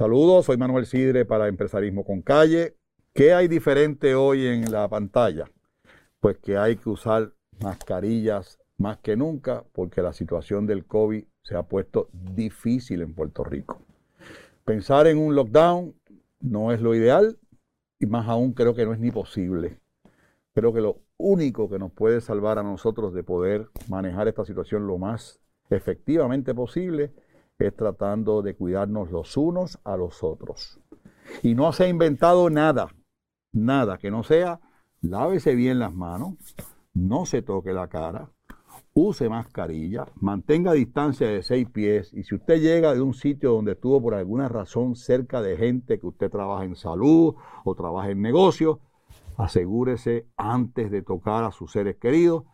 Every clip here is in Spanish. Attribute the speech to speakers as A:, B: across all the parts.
A: Saludos, soy Manuel Sidre para Empresarismo con Calle. ¿Qué hay diferente hoy en la pantalla? Pues que hay que usar mascarillas más que nunca porque la situación del COVID se ha puesto difícil en Puerto Rico. Pensar en un lockdown no es lo ideal y más aún creo que no es ni posible. Creo que lo único que nos puede salvar a nosotros de poder manejar esta situación lo más efectivamente posible es tratando de cuidarnos los unos a los otros. Y no se ha inventado nada, nada que no sea lávese bien las manos, no se toque la cara, use mascarilla, mantenga distancia de seis pies y si usted llega de un sitio donde estuvo por alguna razón cerca de gente que usted trabaja en salud o trabaja en negocio, asegúrese antes de tocar a sus seres queridos,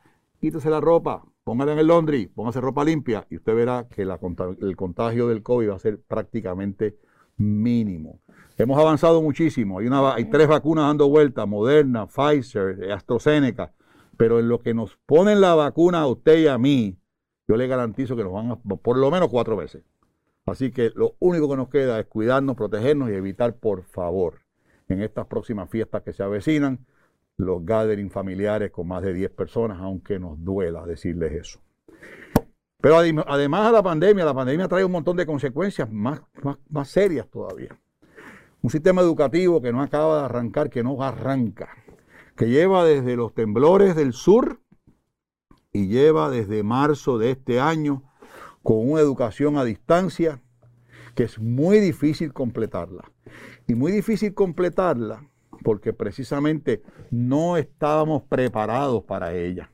A: quítese la ropa, póngala en el laundry, póngase ropa limpia y usted verá que el contagio del COVID va a ser prácticamente mínimo. Hemos avanzado muchísimo. Hay, una, hay tres vacunas dando vuelta, Moderna, Pfizer, AstraZeneca. Pero en lo que nos ponen la vacuna a usted y a mí, yo le garantizo que nos van a por lo menos cuatro veces. Así que lo único que nos queda es cuidarnos, protegernos y evitar, por favor, en estas próximas fiestas que se avecinan, los gathering familiares con más de 10 personas, aunque nos duela decirles eso. Pero además de la pandemia, la pandemia trae un montón de consecuencias más, más, más serias todavía. Un sistema educativo que no acaba de arrancar, que no arranca, que lleva desde los temblores del sur y lleva desde marzo de este año con una educación a distancia que es muy difícil completarla. Y muy difícil completarla porque precisamente no estábamos preparados para ella.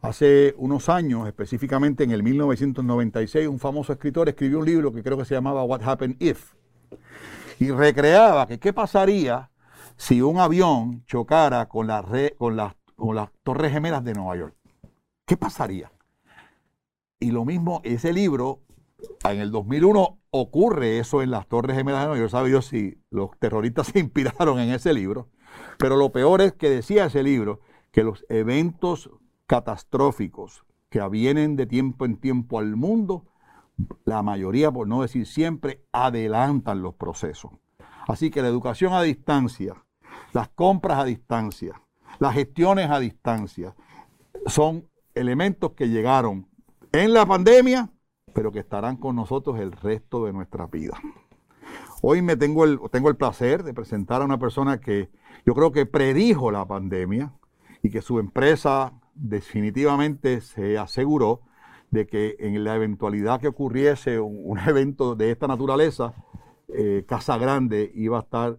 A: Hace unos años, específicamente en el 1996, un famoso escritor escribió un libro que creo que se llamaba What Happened If. Y recreaba que qué pasaría si un avión chocara con, las Torres Gemelas de Nueva York. ¿Qué pasaría? Y lo mismo, ese libro, en el 2001 ocurre eso en las Torres Gemelas de Nueva York. Sabe Dios si los terroristas se inspiraron en ese libro. Pero lo peor es que decía ese libro que los eventos catastróficos que avienen de tiempo en tiempo al mundo, la mayoría, por no decir siempre, adelantan los procesos. Así que la educación a distancia, las compras a distancia, las gestiones a distancia, son elementos que llegaron en la pandemia, pero que estarán con nosotros el resto de nuestra vida. Hoy me tengo el, tengo el placer de presentar a una persona que yo creo que predijo la pandemia y que su empresa definitivamente se aseguró de que en la eventualidad que ocurriese un, evento de esta naturaleza, eh, Casa Grande iba a estar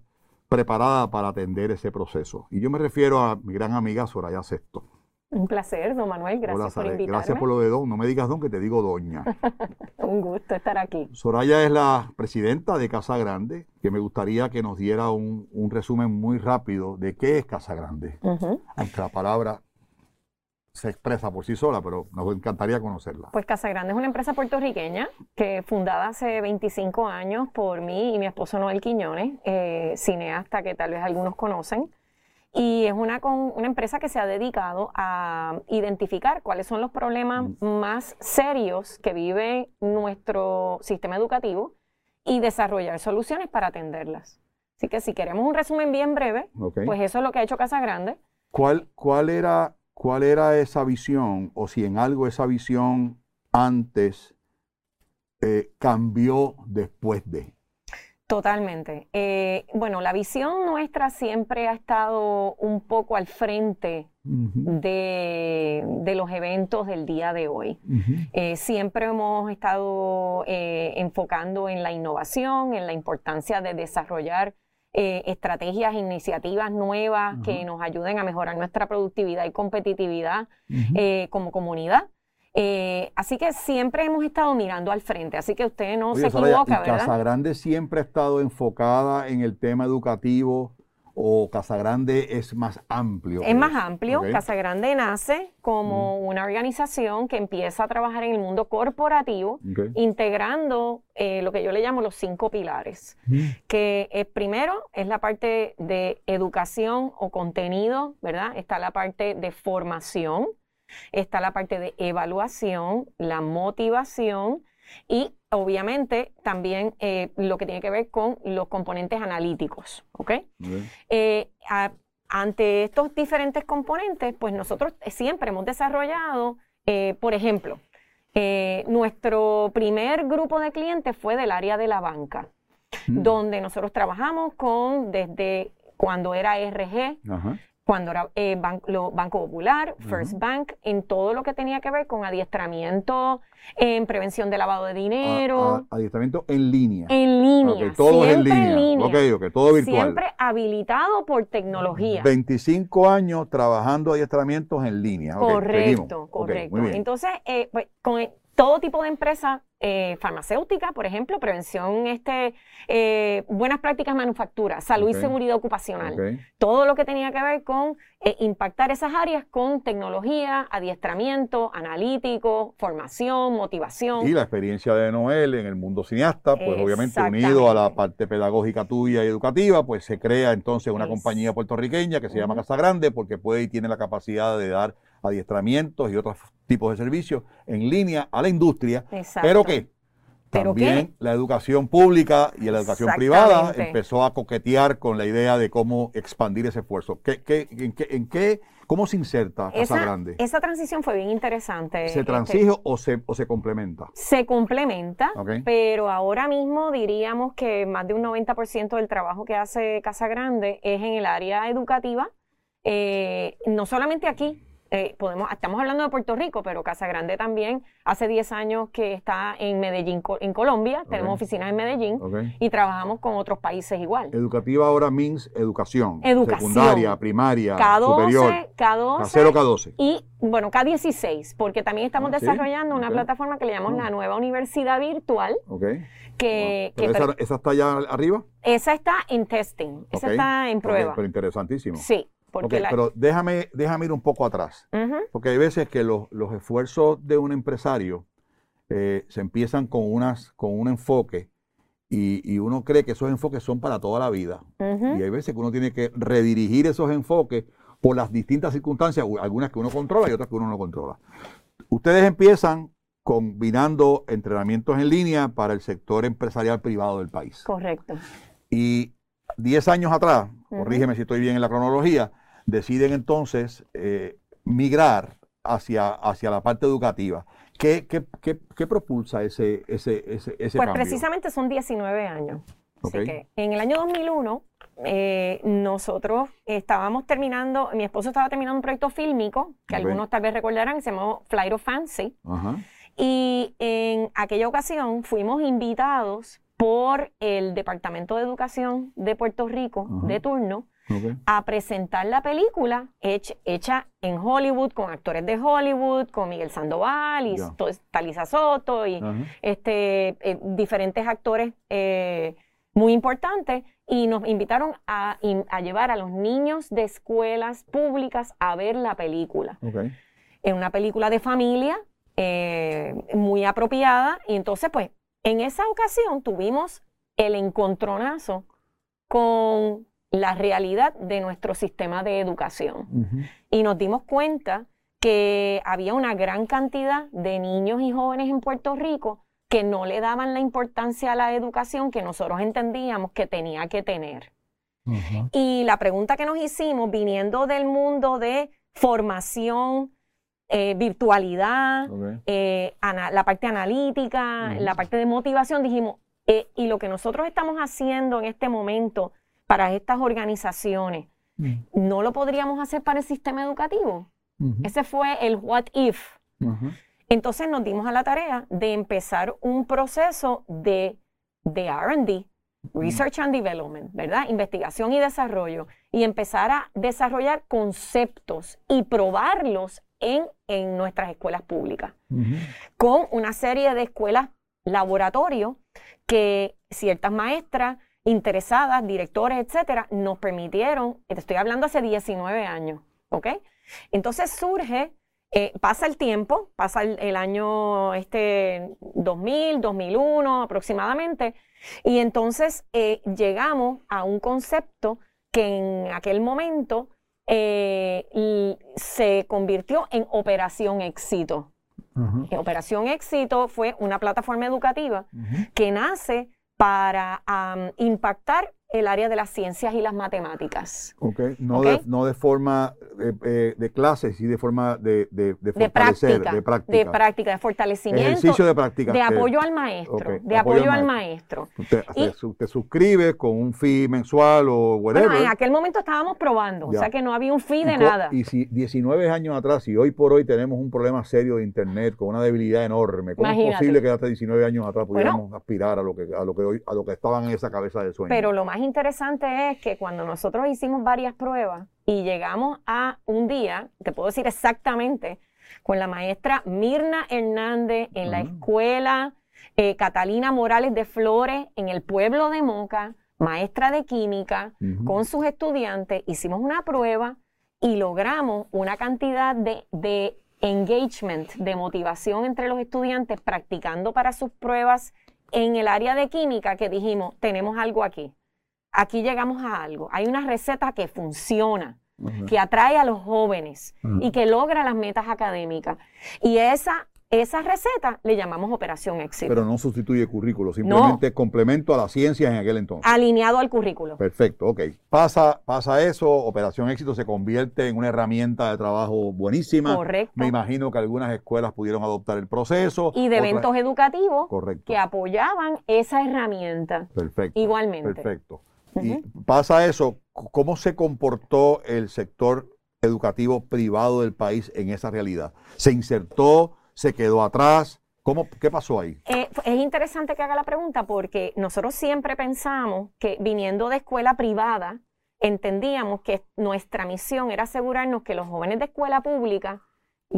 A: preparada para atender ese proceso. Y yo me refiero a mi gran amiga Soraya Sexto.
B: Un placer, don Manuel, gracias por invitarme.
A: Gracias por lo de don, no me digas don, que te digo doña.
B: Un gusto estar aquí.
A: Soraya es la presidenta de Casa Grande, que me gustaría que nos diera un, resumen muy rápido de qué es Casa Grande. Aunque la palabra se expresa por sí sola, pero nos encantaría conocerla.
B: Pues Casa Grande es una empresa puertorriqueña que fundada hace 25 años por mí y mi esposo Noel Quiñones, eh, cineasta que tal vez algunos conocen. Y es una, una empresa que se ha dedicado a identificar cuáles son los problemas mm. más serios que vive nuestro sistema educativo y desarrollar soluciones para atenderlas. Así que si queremos un resumen bien breve, pues eso es lo que ha hecho Casa Grande.
A: ¿Cuál, cuál, era, ¿Cuál era esa visión o si en algo esa visión antes eh, cambió después de?
B: Totalmente. Eh, bueno, la visión nuestra siempre ha estado un poco al frente de, los eventos del día de hoy. Eh, siempre hemos estado eh, enfocando en la innovación, en la importancia de desarrollar estrategias, iniciativas nuevas que nos ayuden a mejorar nuestra productividad y competitividad como comunidad. Eh, así que siempre hemos estado mirando al frente, así que usted no se equivoca, ¿verdad?
A: Casa Grande siempre ha estado enfocada en el tema educativo o Casa Grande es más amplio.
B: Es más amplio. Casa Grande nace como una organización que empieza a trabajar en el mundo corporativo, integrando eh, lo que yo le llamo los cinco pilares. Que eh, primero es la parte de educación o contenido, ¿verdad? Está la parte de formación, está la parte de evaluación, la motivación y obviamente también eh, lo que tiene que ver con los componentes analíticos, ¿ok? Eh, ante estos diferentes componentes, pues nosotros siempre hemos desarrollado, eh, por ejemplo, nuestro primer grupo de clientes fue del área de la banca, mm. donde nosotros trabajamos con desde cuando era RG, cuando era eh, Banco Popular, First Bank, en todo lo que tenía que ver con adiestramiento en prevención de lavado de dinero.
A: adiestramiento en línea.
B: En línea.
A: todo es en línea. Ok, ok, todo virtual.
B: Siempre habilitado por tecnología.
A: 25 años trabajando adiestramientos en línea.
B: Correcto, correcto. Entonces, eh, pues, con todo tipo de empresas eh, farmacéutica, por ejemplo, prevención, este, eh, buenas prácticas manufactura, salud y seguridad ocupacional. Todo lo que tenía que ver con eh, impactar esas áreas con tecnología, adiestramiento, analítico, formación, motivación.
A: Y la experiencia de Noel en el mundo cineasta, pues obviamente unido a la parte pedagógica tuya y educativa, pues se crea entonces una compañía puertorriqueña que se llama Casa Grande porque puede y tiene la capacidad de dar adiestramientos y otros tipos de servicios en línea a la industria, pero que también la educación pública y la educación privada empezó a coquetear con la idea de cómo expandir ese esfuerzo. ¿Qué, qué, en, qué, ¿Cómo se inserta Casa Grande?
B: Esa transición fue bien interesante.
A: ¿Se este, transige o, se, o se complementa?
B: Se complementa, pero ahora mismo diríamos que más de un 90% del trabajo que hace Casa Grande es en el área educativa, eh, no solamente aquí, eh, podemos, estamos hablando de Puerto Rico, pero Casa Grande también hace 10 años que está en Medellín, en Colombia, tenemos oficinas en Medellín y trabajamos con otros países igual.
A: Educativa ahora means educación, educación. secundaria, primaria, K12, superior,
B: K12,
A: K0, K12.
B: Y bueno, K16, porque también estamos ah, desarrollando una plataforma que le llamamos la Nueva Universidad Virtual. Que,
A: esa, está ya arriba?
B: Esa está en testing, esa está en prueba.
A: pero interesantísimo.
B: Sí.
A: Pero déjame, déjame ir un poco atrás, porque hay veces que los, esfuerzos de un empresario eh, se empiezan con, unas, con un enfoque y, uno cree que esos enfoques son para toda la vida. Y hay veces que uno tiene que redirigir esos enfoques por las distintas circunstancias, algunas que uno controla y otras que uno no controla. Ustedes empiezan combinando entrenamientos en línea para el sector empresarial privado del país.
B: Correcto.
A: Y 10 años atrás, corrígeme si estoy bien en la cronología, deciden entonces eh, migrar hacia, hacia la parte educativa. ¿Qué, qué, qué, propulsa ese, ese, ese, ese
B: pues precisamente son 19 años. Así que en el año 2001 eh, nosotros estábamos terminando, mi esposo estaba terminando un proyecto fílmico, que algunos tal vez recordarán, se llamó Flight of Fancy. Y en aquella ocasión fuimos invitados por el Departamento de Educación de Puerto Rico de turno a presentar la película hecha, en Hollywood, con actores de Hollywood, con Miguel Sandoval y Talisa Soto y este, eh, diferentes actores eh, muy importantes. Y nos invitaron a, llevar a los niños de escuelas públicas a ver la película. Es una película de familia eh, muy apropiada. Y entonces, pues, en esa ocasión tuvimos el encontronazo con la realidad de nuestro sistema de educación. Y nos dimos cuenta que había una gran cantidad de niños y jóvenes en Puerto Rico que no le daban la importancia a la educación que nosotros entendíamos que tenía que tener. Y la pregunta que nos hicimos, viniendo del mundo de formación, eh, virtualidad, eh, la parte analítica, la parte de motivación, dijimos, eh, y lo que nosotros estamos haciendo en este momento para estas organizaciones. Mm. ¿No lo podríamos hacer para el sistema educativo? Ese fue el what if. Entonces nos dimos a la tarea de empezar un proceso de, de RD, Research and Development, ¿verdad? Investigación y desarrollo, y empezar a desarrollar conceptos y probarlos en, en nuestras escuelas públicas, con una serie de escuelas laboratorio que ciertas maestras interesadas, directores, etcétera, nos permitieron, te estoy hablando hace 19 años, ¿ok? Entonces surge, eh, pasa el tiempo, pasa el, año este 2000, 2001 aproximadamente, y entonces eh, llegamos a un concepto que en aquel momento eh, se convirtió en Operación Éxito. Operación Éxito fue una plataforma educativa que nace para impactar el área de las ciencias y las matemáticas.
A: Ok, no, De, no de forma de, eh, de clases, sí de forma de, de, de fortalecer,
B: práctica, de práctica. De práctica, de fortalecimiento.
A: Ejercicio de práctica.
B: De apoyo al maestro, de apoyo, al maestro.
A: Te, y, te, suscribes con un fee mensual o whatever. Bueno,
B: en aquel momento estábamos probando, o sea que no había un fee de nada.
A: Y si 19 años atrás, y hoy por hoy tenemos un problema serio de Internet con una debilidad enorme, ¿cómo es posible que hasta 19 años atrás pudiéramos aspirar a lo que a lo que hoy, a lo que estaban en esa cabeza de sueño?
B: Pero lo más interesante es que cuando nosotros hicimos varias pruebas y llegamos a un día, te puedo decir exactamente, con la maestra Mirna Hernández en la ah. escuela eh, Catalina Morales de Flores en el pueblo de Moca, maestra de química, con sus estudiantes, hicimos una prueba y logramos una cantidad de, de engagement, de motivación entre los estudiantes practicando para sus pruebas en el área de química que dijimos, tenemos algo aquí aquí llegamos a algo. Hay una receta que funciona, que atrae a los jóvenes y que logra las metas académicas. Y esa esa receta le llamamos Operación Éxito.
A: Pero no sustituye currículo, simplemente complemento a las ciencias en aquel entonces.
B: Alineado al currículo.
A: Perfecto, ok. Pasa, pasa eso, Operación Éxito se convierte en una herramienta de trabajo buenísima.
B: Correcto.
A: Me imagino que algunas escuelas pudieron adoptar el proceso.
B: Y de eventos educativos que apoyaban esa herramienta.
A: Perfecto.
B: Igualmente.
A: Perfecto. Y pasa eso, ¿cómo se comportó el sector educativo privado del país en esa realidad? ¿Se insertó? ¿Se quedó atrás? ¿Cómo, ¿Qué pasó ahí?
B: Eh, es interesante que haga la pregunta porque nosotros siempre pensamos que viniendo de escuela privada, entendíamos que nuestra misión era asegurarnos que los jóvenes de escuela pública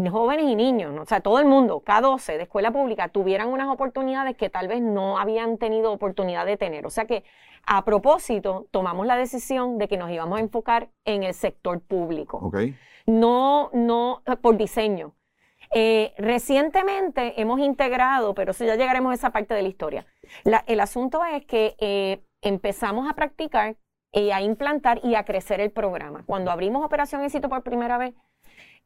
B: jóvenes y niños, o sea, todo el mundo, K12 de escuela pública, tuvieran unas oportunidades que tal vez no habían tenido oportunidad de tener. O sea que a propósito, tomamos la decisión de que nos íbamos a enfocar en el sector público.
A: Okay.
B: No, no por diseño. Eh, recientemente hemos integrado, pero eso ya llegaremos a esa parte de la historia. el asunto es que eh, empezamos a practicar y a implantar y a crecer el programa. Cuando abrimos Operación Éxito por primera vez,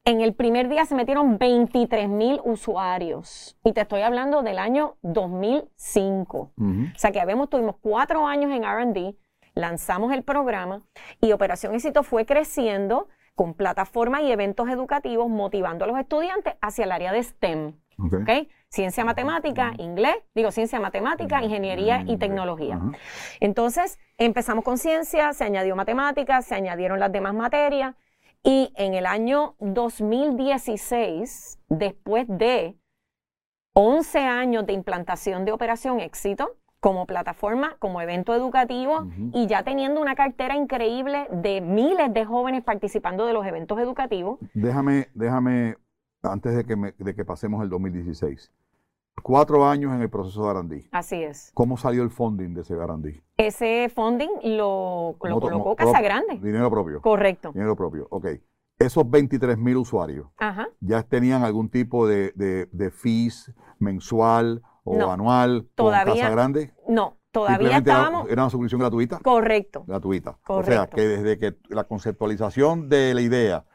B: en el primer día se metieron 23 mil usuarios. Y te estoy hablando del año 2005. O sea que habíamos, tuvimos cuatro años en RD, lanzamos el programa y Operación Éxito fue creciendo con plataformas y eventos educativos motivando a los estudiantes hacia el área de STEM. Okay. Ciencia, matemática, inglés, digo ciencia, matemática, ingeniería y tecnología. Entonces, empezamos con ciencia, se añadió matemática, se añadieron las demás materias y en el año 2016, después de 11 años de implantación de Operación Éxito, como plataforma, como evento educativo y ya teniendo una cartera increíble de miles de jóvenes participando de los eventos educativos.
A: Déjame, déjame, antes de que, de que pasemos el 2016, Cuatro años en el proceso de Arandí.
B: Así es.
A: ¿Cómo salió el funding de ese Arandí?
B: Ese funding lo, colocó Casa Grande.
A: Dinero propio.
B: Correcto.
A: Dinero propio, ok. Esos 23 mil usuarios, ¿ya tenían algún tipo de, de, fees mensual o anual
B: todavía,
A: con Casa Grande?
B: No, todavía estábamos...
A: Era, una suscripción gratuita?
B: Correcto.
A: Gratuita. Correcto. O sea, que desde que la conceptualización de la idea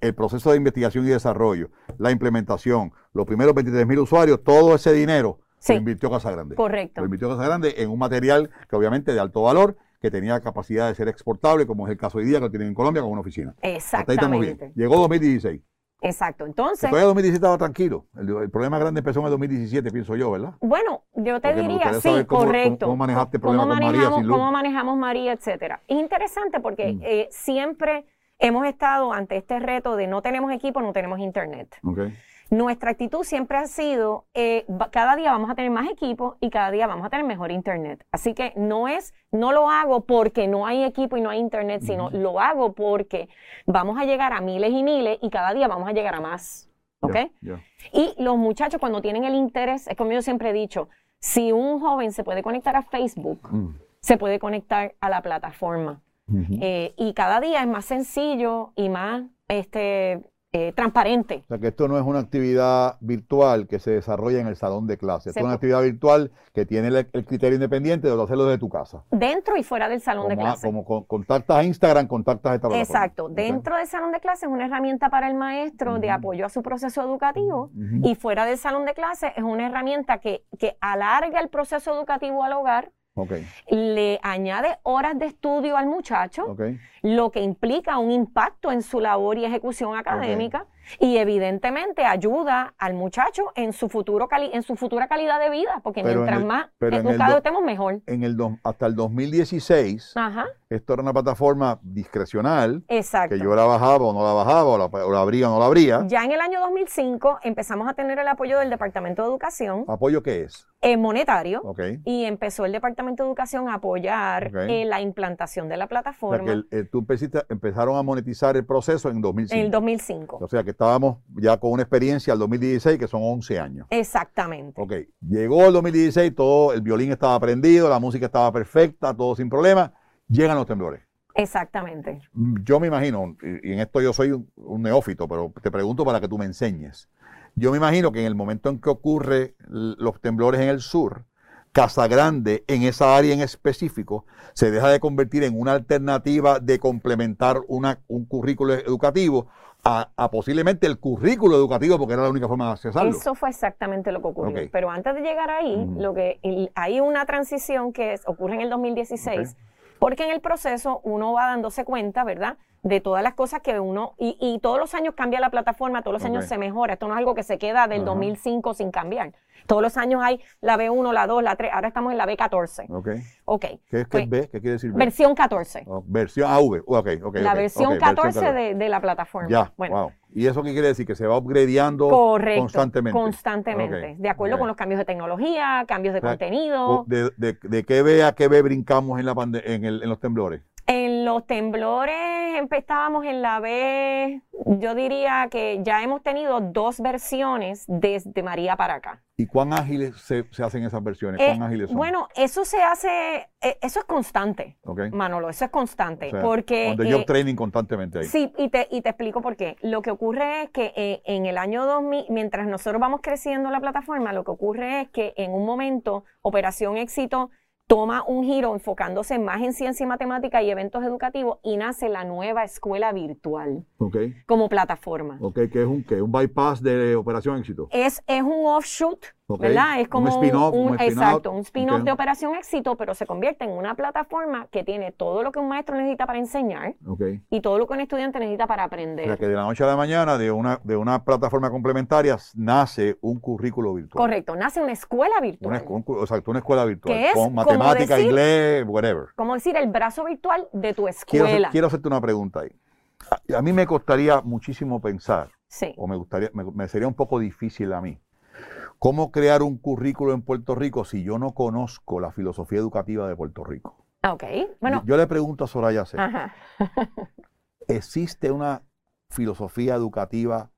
A: el proceso de investigación y desarrollo, la implementación, los primeros 23 mil usuarios, todo ese dinero se lo invirtió Casa Grande.
B: Correcto.
A: Lo invirtió Casa Grande en un material que obviamente de alto valor, que tenía capacidad de ser exportable, como es el caso hoy día que lo tienen en Colombia con una oficina.
B: Exactamente.
A: Llegó 2016.
B: Exacto, entonces...
A: Todavía 2017 estaba tranquilo. El, problema grande empezó en el 2017, pienso yo, ¿verdad?
B: Bueno, yo te diría, sí, correcto.
A: Cómo, manejaste ¿Cómo
B: manejamos, ¿Cómo manejamos María, etcétera? Es interesante porque mm. eh, siempre hemos estado ante este reto de no tenemos equipo, no tenemos internet. Nuestra actitud siempre ha sido, eh, cada día vamos a tener más equipo y cada día vamos a tener mejor internet. Así que no es, no lo hago porque no hay equipo y no hay internet, sino lo hago porque vamos a llegar a miles y miles y cada día vamos a llegar a más. ¿Ok? Y los muchachos cuando tienen el interés, es como yo siempre he dicho, si un joven se puede conectar a Facebook, mm. se puede conectar a la plataforma. Eh, y cada día es más sencillo y más este, eh, transparente.
A: O sea, que esto no es una actividad virtual que se desarrolla en el salón de clase. Esto es una actividad virtual que tiene el, criterio independiente de hacerlo desde tu casa.
B: Dentro y fuera del salón de clase.
A: como contactas a Instagram, contactas a esta
B: plataforma. Exacto. Dentro del salón de clase es una herramienta para el maestro de apoyo a su proceso educativo y fuera del salón de clase es una herramienta que, que alarga el proceso educativo al hogar le añade horas de estudio al muchacho, lo que implica un impacto en su labor y ejecución académica y evidentemente ayuda al muchacho en su futuro en su futura calidad de vida, porque mientras más educados estemos mejor.
A: En el hasta el 2016, esto era una plataforma discrecional, que yo la bajaba o no la bajaba, o la, abría o no la abría.
B: Ya en el año 2005 empezamos a tener el apoyo del Departamento de Educación.
A: ¿Apoyo qué es?
B: En monetario. Y empezó el Departamento de Educación a apoyar en la implantación de la plataforma.
A: O sea tú empezaron a monetizar el proceso en 2005.
B: En el 2005.
A: O sea que estábamos ya con una experiencia al 2016, que son 11 años.
B: Exactamente.
A: Ok, llegó el 2016, todo, el violín estaba prendido, la música estaba perfecta, todo sin problema, llegan los temblores.
B: Exactamente.
A: Yo me imagino, y en esto yo soy un, neófito, pero te pregunto para que tú me enseñes. Yo me imagino que en el momento en que ocurre los temblores en el sur, Casa Grande, en esa área en específico, se deja de convertir en una alternativa de complementar una, un currículo educativo a, posiblemente el currículo educativo porque era la única forma de accesarlo.
B: Eso fue exactamente lo que ocurrió. Pero antes de llegar ahí, lo que hay una transición que ocurre en el 2016, porque en el proceso uno va dándose cuenta, ¿verdad? De todas las cosas que uno, y, todos los años cambia la plataforma, todos los años se mejora, esto no es algo que se queda del 2005 sin cambiar. Todos los años hay la B1, la 2, la 3, ahora estamos en la B14.
A: Ok.
B: okay.
A: ¿Qué, es, pues, B? ¿Qué quiere decir B?
B: Versión 14.
A: versión AV, ok, ok.
B: La versión 14 de, la plataforma.
A: Ya, bueno. ¿Y eso qué quiere decir? Que se va upgradeando constantemente.
B: constantemente. De acuerdo con los cambios de tecnología, cambios de contenido.
A: De, de, qué B a qué B brincamos en, la en, el, en los temblores?
B: Los temblores empezábamos en la B, yo diría que ya hemos tenido dos versiones desde María para acá.
A: ¿Y cuán ágiles se, hacen esas versiones? ¿Cuán
B: eh,
A: ágiles son?
B: Bueno, eso se hace, eh, eso es constante, Manolo, eso es constante. porque...
A: Donde yo eh, training constantemente ahí.
B: Sí, y te, y te explico por qué. Lo que ocurre es que en el año 2000, mientras nosotros vamos creciendo la plataforma, lo que ocurre es que en un momento, Operación Éxito toma un giro enfocándose más en ciencia y matemática y eventos educativos y nace la nueva escuela virtual como plataforma.
A: Ok, ¿qué es un qué? ¿Un bypass de Operación Éxito?
B: Es, es un offshoot ¿verdad? Es como
A: un spin-off.
B: Un, exacto, un spin-off de Operación Éxito, pero se convierte en una plataforma que tiene todo lo que un maestro necesita para enseñar y todo lo que un estudiante necesita para aprender.
A: O sea, que de la noche a la mañana de una, de una plataforma complementaria nace un currículo virtual.
B: Correcto, nace una escuela virtual.
A: Una, exacto, una escuela virtual. con matemática, inglés, whatever.
B: Como decir, el brazo virtual de tu escuela.
A: Quiero, hacerte una pregunta ahí. A, mí me costaría muchísimo pensar, o me gustaría, me sería un poco difícil a mí, ¿Cómo crear un currículo en Puerto Rico si yo no conozco la filosofía educativa de Puerto Rico?
B: Ok, bueno.
A: Yo, le pregunto a Soraya C. ¿Existe una filosofía educativa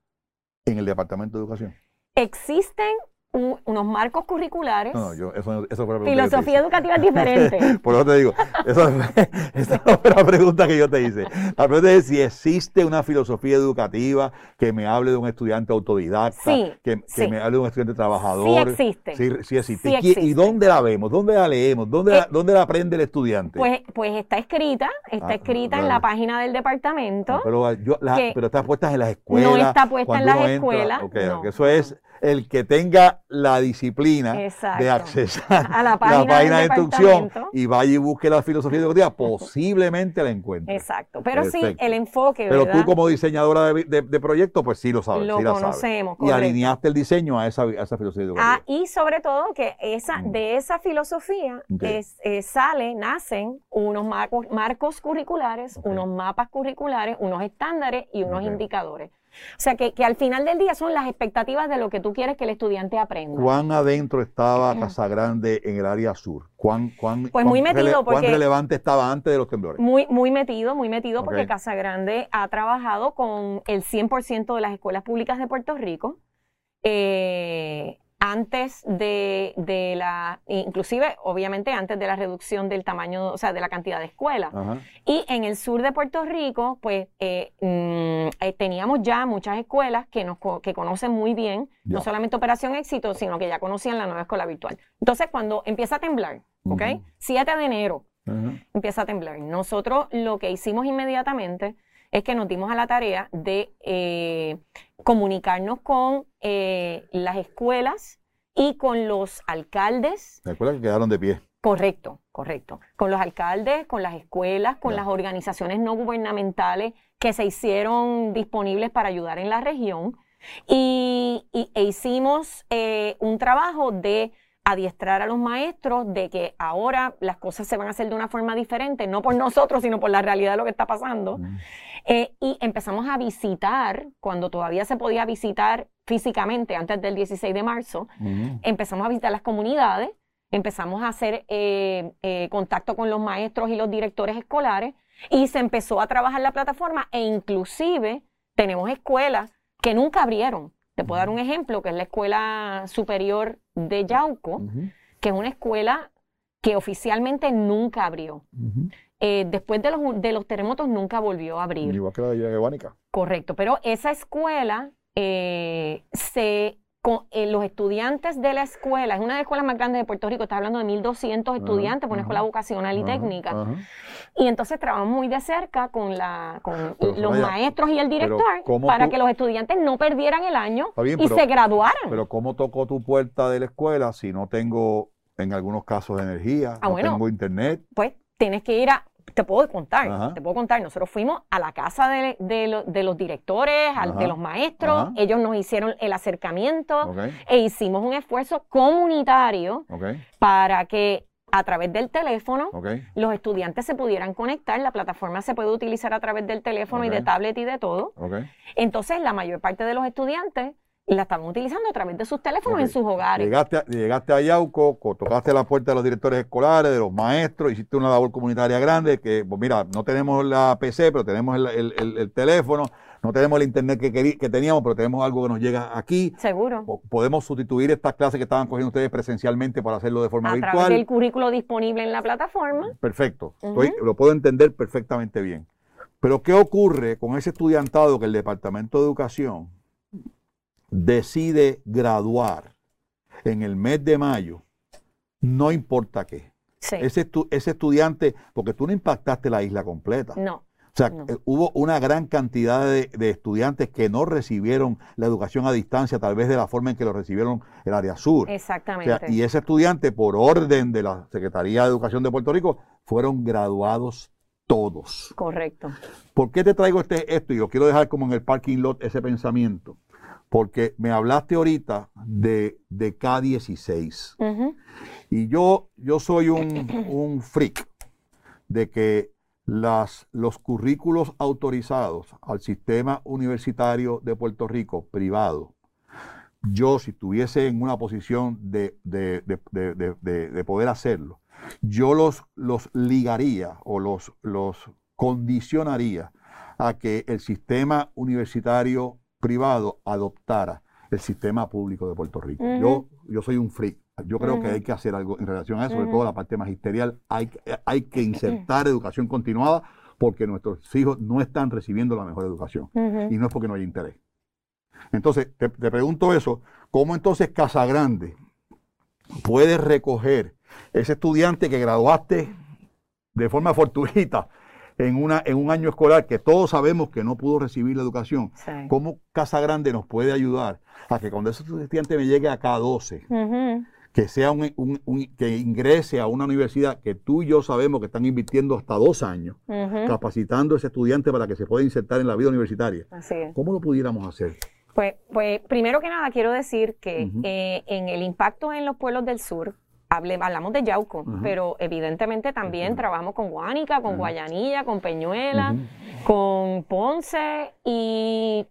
A: en el Departamento de Educación?
B: Existen unos marcos curriculares.
A: No, yo, eso, eso fue
B: la Filosofía educativa es diferente.
A: Por eso te digo, esa fue la pregunta que yo te hice. La pregunta es si existe una filosofía educativa que me hable de un estudiante autodidacta, que, me hable de un estudiante trabajador.
B: Sí existe.
A: Sí, existe. ¿Y, dónde la vemos? ¿Dónde la leemos? ¿Dónde, la, eh, ¿dónde la aprende el estudiante?
B: Pues, pues está escrita, está ah, escrita en la página del departamento.
A: pero, yo, pero está puesta en las escuelas.
B: No está puesta en las escuelas.
A: Eso es el que tenga la disciplina de accesar a la página, de instrucción y vaya y busque la filosofía educativa, posiblemente la encuentre.
B: Exacto, pero sí, el enfoque.
A: Pero tú como diseñadora de, de, proyectos, pues sí lo sabes.
B: Lo conocemos.
A: Y alineaste el diseño a esa, filosofía educativa.
B: Ah, y sobre todo que esa, de esa filosofía es, eh, sale, nacen unos marcos, marcos curriculares, unos mapas curriculares, unos estándares y unos indicadores. O sea, que, al final del día son las expectativas de lo que tú quieres que el estudiante aprenda.
A: ¿Cuán adentro estaba Casa Grande en el área sur? ¿Cuán, cuán,
B: pues muy metido
A: ¿Cuán relevante estaba antes de los temblores?
B: Muy, muy metido, muy metido, porque Casa Grande ha trabajado con el 100% de las escuelas públicas de Puerto Rico. Eh, antes de, de, la, inclusive obviamente antes de la reducción del tamaño, o sea, de la cantidad de escuelas. Y en el sur de Puerto Rico, pues eh, mm, eh, teníamos ya muchas escuelas que, nos, que conocen muy bien, no solamente Operación Éxito, sino que ya conocían la nueva escuela virtual. Entonces, cuando empieza a temblar, ¿ok? 7 de enero, empieza a temblar. Nosotros lo que hicimos inmediatamente es que nos dimos a la tarea de eh, comunicarnos con eh, las escuelas y con los alcaldes.
A: Las escuelas que quedaron de pie.
B: Correcto, correcto. Con los alcaldes, con las escuelas, con las organizaciones no gubernamentales que se hicieron disponibles para ayudar en la región. Y, e hicimos eh, un trabajo de adiestrar a los maestros de que ahora las cosas se van a hacer de una forma diferente, no por nosotros, sino por la realidad de lo que está pasando. Eh, y empezamos a visitar, cuando todavía se podía visitar físicamente, antes del 16 de marzo, empezamos a visitar las comunidades, empezamos a hacer eh, eh, contacto con los maestros y los directores escolares y se empezó a trabajar la plataforma e inclusive tenemos escuelas que nunca abrieron. Te puedo dar un ejemplo, que es la Escuela Superior de Yauco, que es una escuela que oficialmente nunca abrió. Eh, después de los, de los terremotos nunca volvió a abrir.
A: Igual que la de
B: Correcto, pero esa escuela se con, eh, los estudiantes de la escuela, es una de las escuelas más grandes de Puerto Rico, está hablando de 1.200 estudiantes, por una escuela vocacional y técnica. Y entonces trabajamos muy de cerca con, la, con los maestros y el director para que los estudiantes no perdieran el año y se graduaran.
A: Pero ¿cómo tocó tu puerta de la escuela si no tengo, en algunos casos, energía, ah, no tengo internet?
B: Pues tienes que ir a te puedo contar, te puedo contar. Nosotros fuimos a la casa de, los directores, de los maestros, ellos nos hicieron el acercamiento e hicimos un esfuerzo comunitario para que a través del teléfono los estudiantes se pudieran conectar. La plataforma se puede utilizar a través del teléfono y de tablet y de todo. Entonces, la mayor parte de los estudiantes la estaban utilizando a través de sus teléfonos en sus hogares.
A: Llegaste a, llegaste a Yauco, tocaste la puerta de los directores escolares, de los maestros, hiciste una labor comunitaria grande, que, pues mira, no tenemos la PC, pero tenemos el, teléfono, no tenemos el internet que, que, teníamos, pero tenemos algo que nos llega aquí.
B: Seguro.
A: podemos sustituir estas clases que estaban cogiendo ustedes presencialmente para hacerlo de forma virtual. A través
B: del currículo disponible en la plataforma.
A: Perfecto, lo puedo entender perfectamente bien. Pero ¿qué ocurre con ese estudiantado que el Departamento de Educación decide graduar en el mes de mayo, no importa qué. Ese, ese, estudiante, porque tú no impactaste la isla completa.
B: No.
A: O sea, eh, hubo una gran cantidad de, estudiantes que no recibieron la educación a distancia, tal vez de la forma en que lo recibieron el área sur.
B: Exactamente.
A: y ese estudiante, por orden de la Secretaría de Educación de Puerto Rico, fueron graduados todos.
B: Correcto.
A: ¿Por qué te traigo este, esto? Y yo quiero dejar como en el parking lot ese pensamiento porque me hablaste ahorita de, de K16. Y yo, yo soy un, freak de que las, los currículos autorizados al sistema universitario de Puerto Rico privado, yo si estuviese en una posición de, poder hacerlo, yo los, los ligaría o los, los condicionaría a que el sistema universitario privado adoptara el sistema público de Puerto Rico. yo, yo soy un freak. Yo creo que hay que hacer algo en relación a eso, sobre todo la parte magisterial. Hay, hay que insertar educación continuada porque nuestros hijos no están recibiendo la mejor educación. Y no es porque no hay interés. Entonces, te, te pregunto eso, ¿cómo entonces Casa Grande puede recoger ese estudiante que graduaste de forma fortuita en, una, en un año escolar que todos sabemos que no pudo recibir la educación, ¿cómo Casa Grande nos puede ayudar a que cuando ese estudiante me llegue a K12, que sea un, que ingrese a una universidad que tú y yo sabemos que están invirtiendo hasta dos años, capacitando a ese estudiante para que se pueda insertar en la vida universitaria. ¿Cómo lo pudiéramos hacer?
B: Pues, pues primero que nada quiero decir que eh, en el impacto en los pueblos del sur, hablamos de Yauco, pero evidentemente también trabajamos con Guánica, con Guayanilla, con Peñuela, con Ponce y,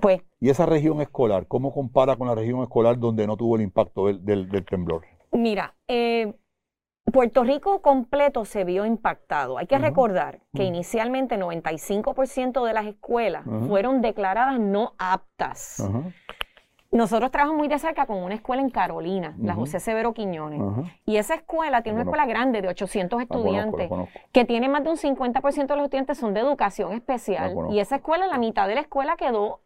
B: pues...
A: ¿Y esa región escolar, cómo compara con la región escolar donde no tuvo el impacto del, temblor?
B: Mira, eh, Puerto Rico completo se vio impactado. Hay que recordar que inicialmente 95% de las escuelas fueron declaradas no aptas Nosotros trabajamos muy de cerca con una escuela en Carolina, la José Severo Quiñones. Y esa escuela tiene una escuela grande de 800 estudiantes, que tiene más de un 50% de los estudiantes son de educación especial. Y esa escuela, la mitad de la escuela quedó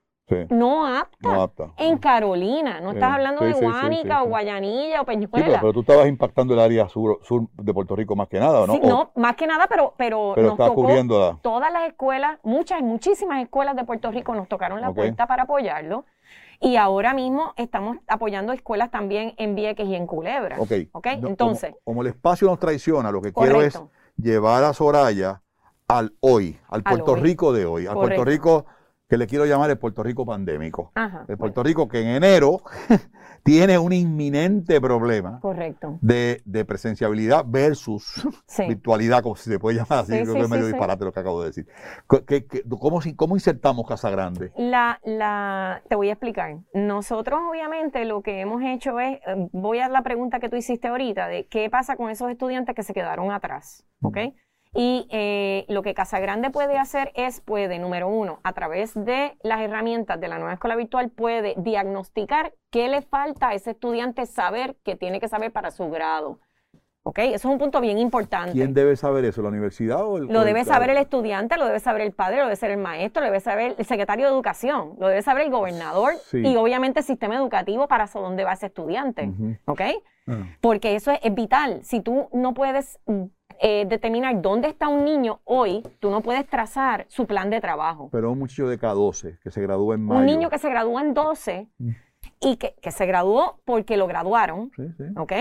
B: no, apta. En Carolina. No estás hablando de Guánica o Guayanilla o Peñuela.
A: pero, tú estabas impactando el área sur, de Puerto Rico más que nada, ¿no?
B: no, más que nada, pero, pero, nos tocó todas las escuelas, muchas, muchísimas escuelas de Puerto Rico nos tocaron la puerta para apoyarlo. Y ahora mismo estamos apoyando escuelas también en Vieques y en Culebra.
A: Ok.
B: okay? Entonces.
A: Como, el espacio nos traiciona, lo que quiero es llevar a Soraya al hoy, al, Puerto Rico de hoy, al Puerto Rico que le quiero llamar el Puerto Rico pandémico. el Puerto Rico que en enero tiene un inminente problema
B: Correcto.
A: De, presenciabilidad versus virtualidad, como se puede llamar así, creo que es medio disparate lo que acabo de decir. cómo, insertamos Casa Grande?
B: La, la, te voy a explicar. Nosotros obviamente lo que hemos hecho es, eh, voy a la pregunta que tú hiciste ahorita, de qué pasa con esos estudiantes que se quedaron atrás, ¿ok? Y eh, lo que Casa Grande puede hacer es, puede, número uno, a través de las herramientas de la nueva escuela virtual, puede diagnosticar qué le falta a ese estudiante saber que tiene que saber para su grado. ¿Ok? Eso es un punto bien importante.
A: ¿Quién debe saber eso? ¿La universidad o el
B: Lo debe saber el estudiante, lo debe saber el padre, lo debe saber el maestro, lo debe saber el secretario de educación, lo debe saber el gobernador y obviamente el sistema educativo para dónde va ese estudiante. ¿Ok? Ah. Porque eso es vital. Si tú no puedes eh, determinar dónde está un niño hoy, tú no puedes trazar su plan de trabajo.
A: Pero un muchacho de K12 que se gradúa en mayo.
B: Un niño que se gradúa en 12 mm. y que, se graduó porque lo graduaron, sí, sí. ¿ok?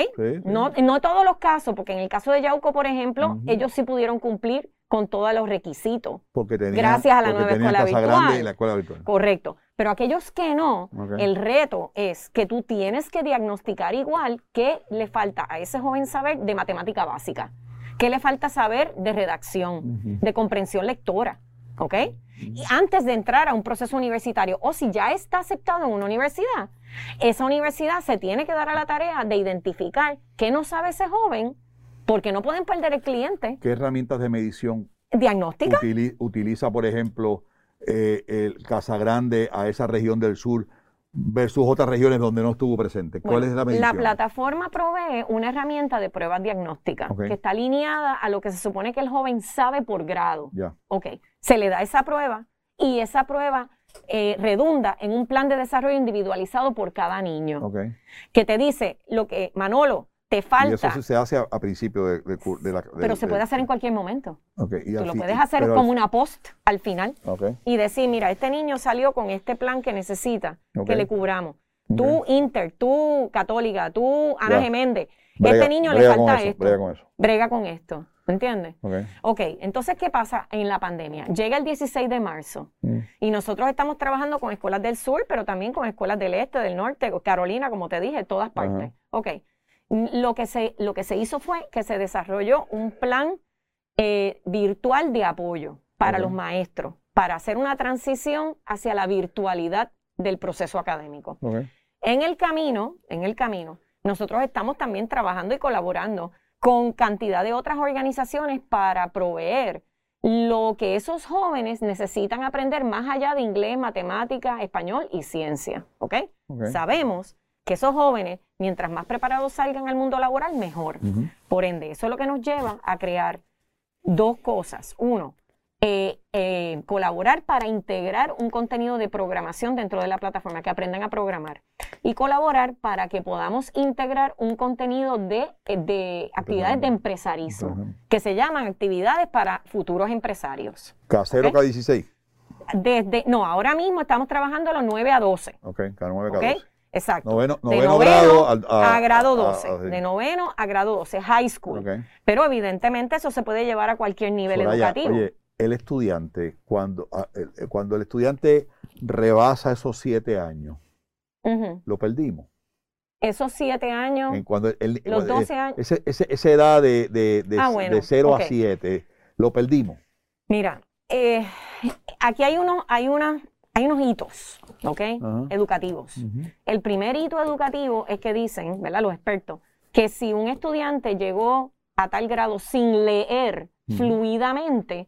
B: No, no todos los casos, porque en el caso de Yauco, por ejemplo, ellos sí pudieron cumplir con todos los requisitos.
A: Porque tenían,
B: gracias a la nueva escuela virtual.
A: Y la escuela virtual.
B: Correcto. Pero aquellos que no, el reto es que tú tienes que diagnosticar igual qué le falta a ese joven saber de matemática básica. ¿Qué le falta saber de redacción, de comprensión lectora? ¿Ok? Y antes de entrar a un proceso universitario, o si ya está aceptado en una universidad, esa universidad se tiene que dar a la tarea de identificar qué no sabe ese joven, porque no pueden perder el cliente.
A: ¿Qué herramientas de medición?
B: Diagnóstica.
A: utiliza, por ejemplo, eh, el Casa Grande a esa región del sur versus otras regiones donde no estuvo presente? ¿Cuál es la medición?
B: La plataforma provee una herramienta de pruebas diagnósticas que está alineada a lo que se supone que el joven sabe por grado.
A: Ya.
B: Ok, se le da esa prueba y esa prueba eh, redunda en un plan de desarrollo individualizado por cada niño.
A: Okay.
B: Que te dice lo que, Manolo, te falta. Y
A: eso se hace a, principio de, la...
B: pero se puede hacer en cualquier momento.
A: Okay,
B: Tú lo puedes hacer como una post al final y decir, mira, este niño salió con este plan que necesita, que le cubramos. Tú Inter, tú Católica, tú Ana Geméndez, este niño le falta esto.
A: Brega con eso.
B: Brega con esto. ¿Entiendes?
A: Okay.
B: ok, entonces, ¿qué pasa en la pandemia? Llega el 16 de marzo mm. y nosotros estamos trabajando con escuelas del sur, pero también con escuelas del este, del norte, Carolina, como te dije, todas partes. Ok, lo que se, lo que se hizo fue que se desarrolló un plan eh, virtual de apoyo para los maestros, para hacer una transición hacia la virtualidad del proceso académico. En el camino, en el camino, nosotros estamos también trabajando y colaborando con cantidad de otras organizaciones para proveer lo que esos jóvenes necesitan aprender más allá de inglés, matemática, español y ciencia. ¿ok? Sabemos que esos jóvenes, mientras más preparados salgan al mundo laboral, mejor. Por ende, eso es lo que nos lleva a crear dos cosas. Uno, eh, eh, colaborar para integrar un contenido de programación dentro de la plataforma, que aprendan a programar. Y colaborar para que podamos integrar un contenido de, eh, actividades de empresarismo, que se llaman actividades para futuros empresarios.
A: ¿Casero K16?
B: Desde, no, ahora mismo estamos trabajando a los 9 a 12.
A: Ok, cada 9 a 12.
B: Exacto.
A: Noveno, de noveno grado
B: a, grado 12. de noveno a grado 12, high school. Pero evidentemente eso se puede llevar a cualquier nivel educativo.
A: Oye, el estudiante, cuando, cuando el estudiante rebasa esos siete años, lo perdimos.
B: Esos siete años,
A: cuando
B: los 12 años.
A: Ese, esa edad de, de, de, ah, de 0 a 7, lo perdimos.
B: Mira, eh, aquí hay, uno, hay una hay unos hitos, ¿ok? Educativos. El primer hito educativo es que dicen, ¿verdad? Los expertos, que si un estudiante llegó a tal grado sin leer fluidamente,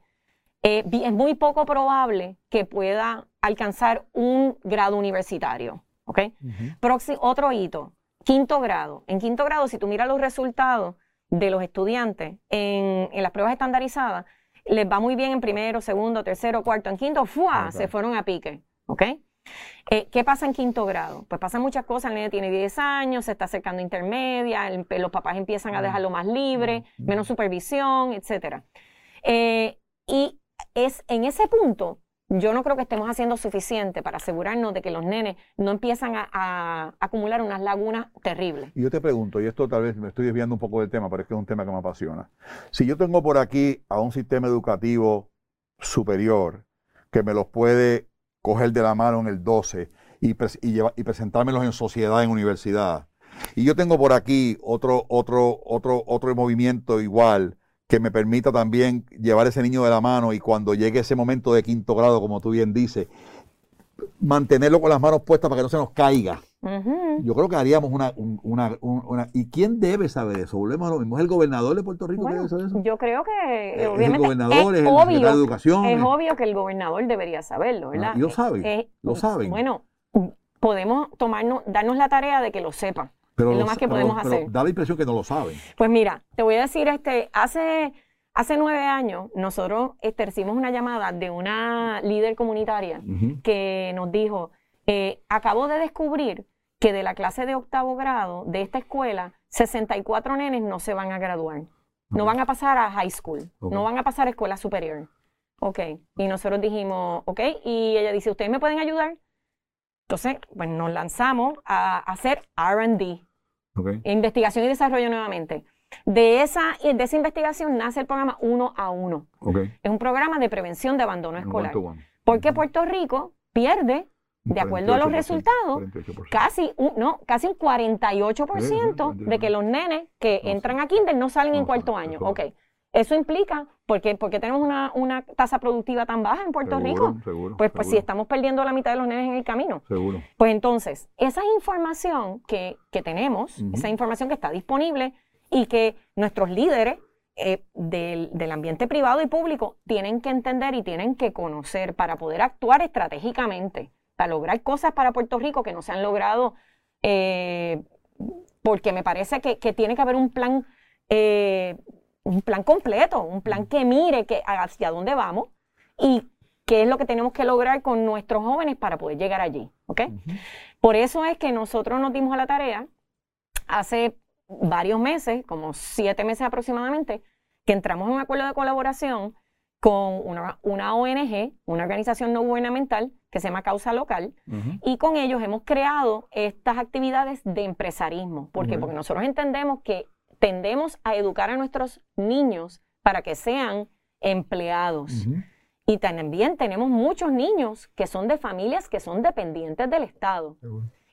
B: eh, es muy poco probable que pueda alcanzar un grado universitario. ¿ok? otro hito, quinto grado. En quinto grado, si tú miras los resultados de los estudiantes en, las pruebas estandarizadas, les va muy bien en primero, segundo, tercero, cuarto, en quinto, ¡fua! Se fueron a pique, ¿ok? Eh, ¿Qué pasa en quinto grado? Pues pasan muchas cosas, el niño tiene 10 años, se está acercando a intermedia, los papás empiezan a dejarlo más libre, menos supervisión, etc. Eh, y es en ese punto, yo no creo que estemos haciendo suficiente para asegurarnos de que los nenes no empiezan a, acumular unas lagunas terribles.
A: Y yo te pregunto, y esto tal vez me estoy desviando un poco del tema, pero es que es un tema que me apasiona. Si yo tengo por aquí a un sistema educativo superior que me los puede coger de la mano en el 12 y, y, presentármelos en sociedad, en universidad. Y yo tengo por aquí otro, otro, otro, otro movimiento igual que me permita también llevar ese niño de la mano y cuando llegue ese momento de quinto grado, como tú bien dices, mantenerlo con las manos puestas para que no se nos caiga. Yo creo que haríamos una, una, ¿Y quién debe saber eso? Volvemos a lo mismo. ¿Es el gobernador de Puerto Rico que debe saber eso?
B: Yo creo que, obviamente, es el gobernador, es, el obvio, de Educación. Es obvio que el gobernador debería saberlo, ¿verdad?
A: Ah, y lo saben, lo saben.
B: Bueno, podemos tomarnos, darnos la tarea de que lo sepan. Pero es lo más que podemos hacer.
A: Da la impresión que no lo saben.
B: Pues mira, te voy a decir, este, hace, hace nueve años nosotros este, recibimos una llamada de una líder comunitaria que nos dijo, eh, acabo de descubrir que de la clase de octavo grado de esta escuela, 64 nenes no se van a graduar. No van a pasar a high school, no van a pasar a escuela superior. Ok, y nosotros dijimos, ok, y ella dice, ¿ustedes me pueden ayudar? Entonces, pues nos lanzamos a hacer RD, investigación y desarrollo nuevamente. De esa, de esa investigación nace el programa Uno a Uno. Es un programa de prevención de abandono escolar. Porque Puerto Rico pierde de acuerdo a los resultados, casi un, no, casi un 48% de que los nenes que entran a kinder no salen en cuarto año. Ok, eso implica, porque, porque tenemos una, una, tasa productiva tan baja en Puerto Rico, pues, pues si estamos perdiendo la mitad de los nenes en el camino.
A: Seguro.
B: Pues entonces, esa información que, que tenemos, esa información que está disponible y que nuestros líderes eh, del, del, ambiente privado y público tienen que entender y tienen que conocer para poder actuar estratégicamente para lograr cosas para Puerto Rico que no se han logrado, eh, porque me parece que, tiene que haber un plan, eh, un plan completo, un plan que mire que, hacia dónde vamos y qué es lo que tenemos que lograr con nuestros jóvenes para poder llegar allí. Por eso es que nosotros nos dimos a la tarea hace varios meses, como siete meses aproximadamente, que entramos en un acuerdo de colaboración con una, una, ONG, una organización no gubernamental que se llama Causa Local, y con ellos hemos creado estas actividades de empresarismo. ¿Por qué? Porque nosotros entendemos que tendemos a educar a nuestros niños para que sean empleados. Y también tenemos muchos niños que son de familias que son dependientes del Estado.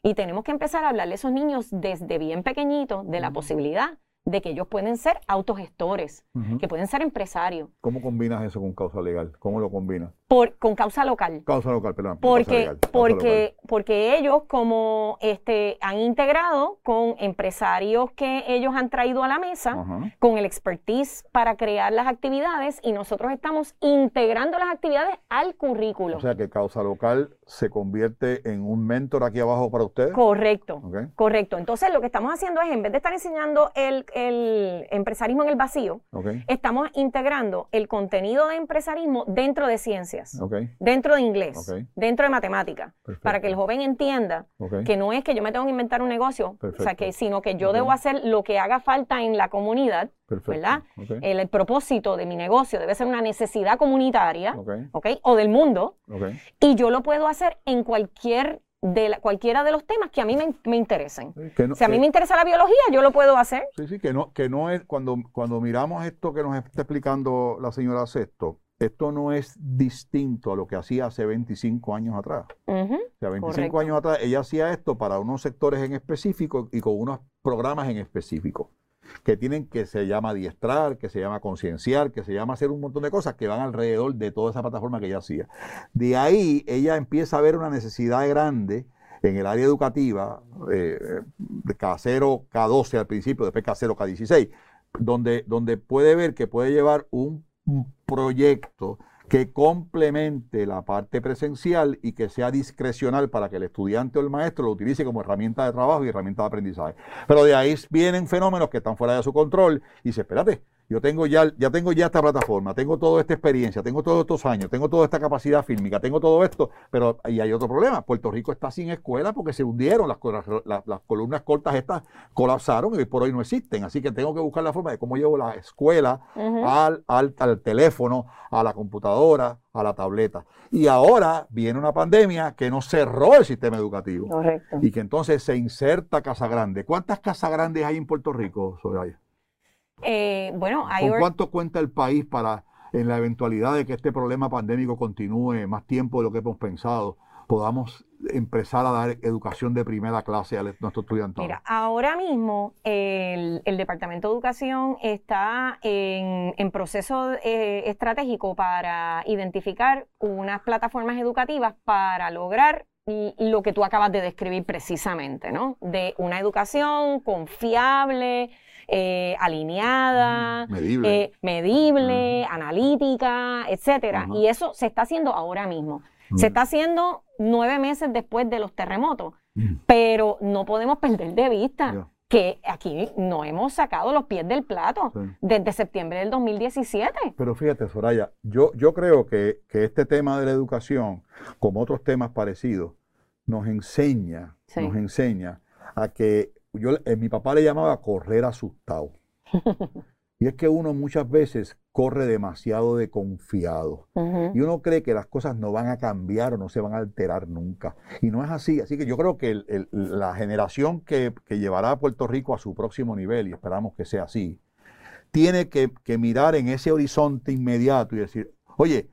B: Y tenemos que empezar a hablarle a esos niños desde bien pequeñitos de la posibilidad de que ellos pueden ser autogestores, que pueden ser empresarios.
A: ¿Cómo combinas eso con causa legal? ¿Cómo lo combinas?
B: Por, con causa local.
A: Causa local, perdón.
B: Porque, porque, porque ellos como este, han integrado con empresarios que ellos han traído a la mesa, con el expertise para crear las actividades y nosotros estamos integrando las actividades al currículo.
A: O sea que causa local se convierte en un mentor aquí abajo para ustedes.
B: Correcto, correcto. Entonces lo que estamos haciendo es, en vez de estar enseñando el el empresarismo en el vacío, estamos integrando el contenido de empresarismo dentro de ciencias, dentro de inglés, dentro de matemática, para que el joven entienda que no es que yo me tengo que inventar un negocio, o sea, que, sino que yo debo hacer lo que haga falta en la comunidad, ¿verdad? El, propósito de mi negocio debe ser una necesidad comunitaria, O del mundo, y yo lo puedo hacer en cualquier de cualquiera de los temas que a mí me, interesen. si a mí me interesa la biología, yo lo puedo hacer.
A: Sí, sí, que no, que no es, cuando, cuando miramos esto que nos está explicando la señora Sexto, esto no es distinto a lo que hacía hace 25 años atrás. o sea, 25 años atrás ella hacía esto para unos sectores en específico y con unos programas en específico que tienen que se llama adiestrar, que se llama concienciar, que se llama hacer un montón de cosas que van alrededor de toda esa plataforma que ella hacía. De ahí ella empieza a ver una necesidad grande en el área educativa, eh, de K0, K12 al principio, después K0, K16, donde, donde puede ver que puede llevar un, proyecto que complemente la parte presencial y que sea discrecional para que el estudiante o el maestro lo utilice como herramienta de trabajo y herramienta de aprendizaje. Pero de ahí vienen fenómenos que están fuera de su control y dice, espérate, yo tengo ya, ya tengo ya esta plataforma, tengo toda esta experiencia, tengo todos estos años, tengo toda esta capacidad fílmica, tengo todo esto, pero ahí hay otro problema. Puerto Rico está sin escuela porque se hundieron, las, las, columnas cortas estas colapsaron y hoy por hoy no existen. Así que tengo que buscar la forma de cómo llevo la escuela al, al, al teléfono, a la computadora, a la tableta. Y ahora viene una pandemia que nos cerró el sistema educativo. Correcto. Y que entonces se inserta Casa Grande. ¿Cuántas Casas Grandes hay en Puerto Rico, Soraya?
B: Eh, bueno,
A: ¿Con cuánto cuenta el país para, en la eventualidad de que este problema pandémico continúe más tiempo de lo que hemos pensado, podamos empezar a dar educación de primera clase a nuestros estudiantes?
B: Mira, ahora mismo el, Departamento de Educación está en, proceso eh, estratégico para identificar unas plataformas educativas para lograr lo que tú acabas de describir precisamente, ¿no? De una educación confiable, eh, alineada, medible, eh, analítica, etcétera. Y eso se está haciendo ahora mismo. Se está haciendo nueve meses después de los terremotos, pero no podemos perder de vista que aquí no hemos sacado los pies del plato desde septiembre del 2017.
A: Pero fíjate, Soraya, yo, yo creo que, este tema de la educación, como otros temas parecidos, nos enseña, nos enseña a que yo, eh, mi papá le llamaba correr asustado. y es que uno muchas veces corre demasiado de confiado. Y uno cree que las cosas no van a cambiar o no se van a alterar nunca. Y no es así. Así que yo creo que la generación que, llevará a Puerto Rico a su próximo nivel, y esperamos que sea así, tiene que, que mirar en ese horizonte inmediato y decir, oye,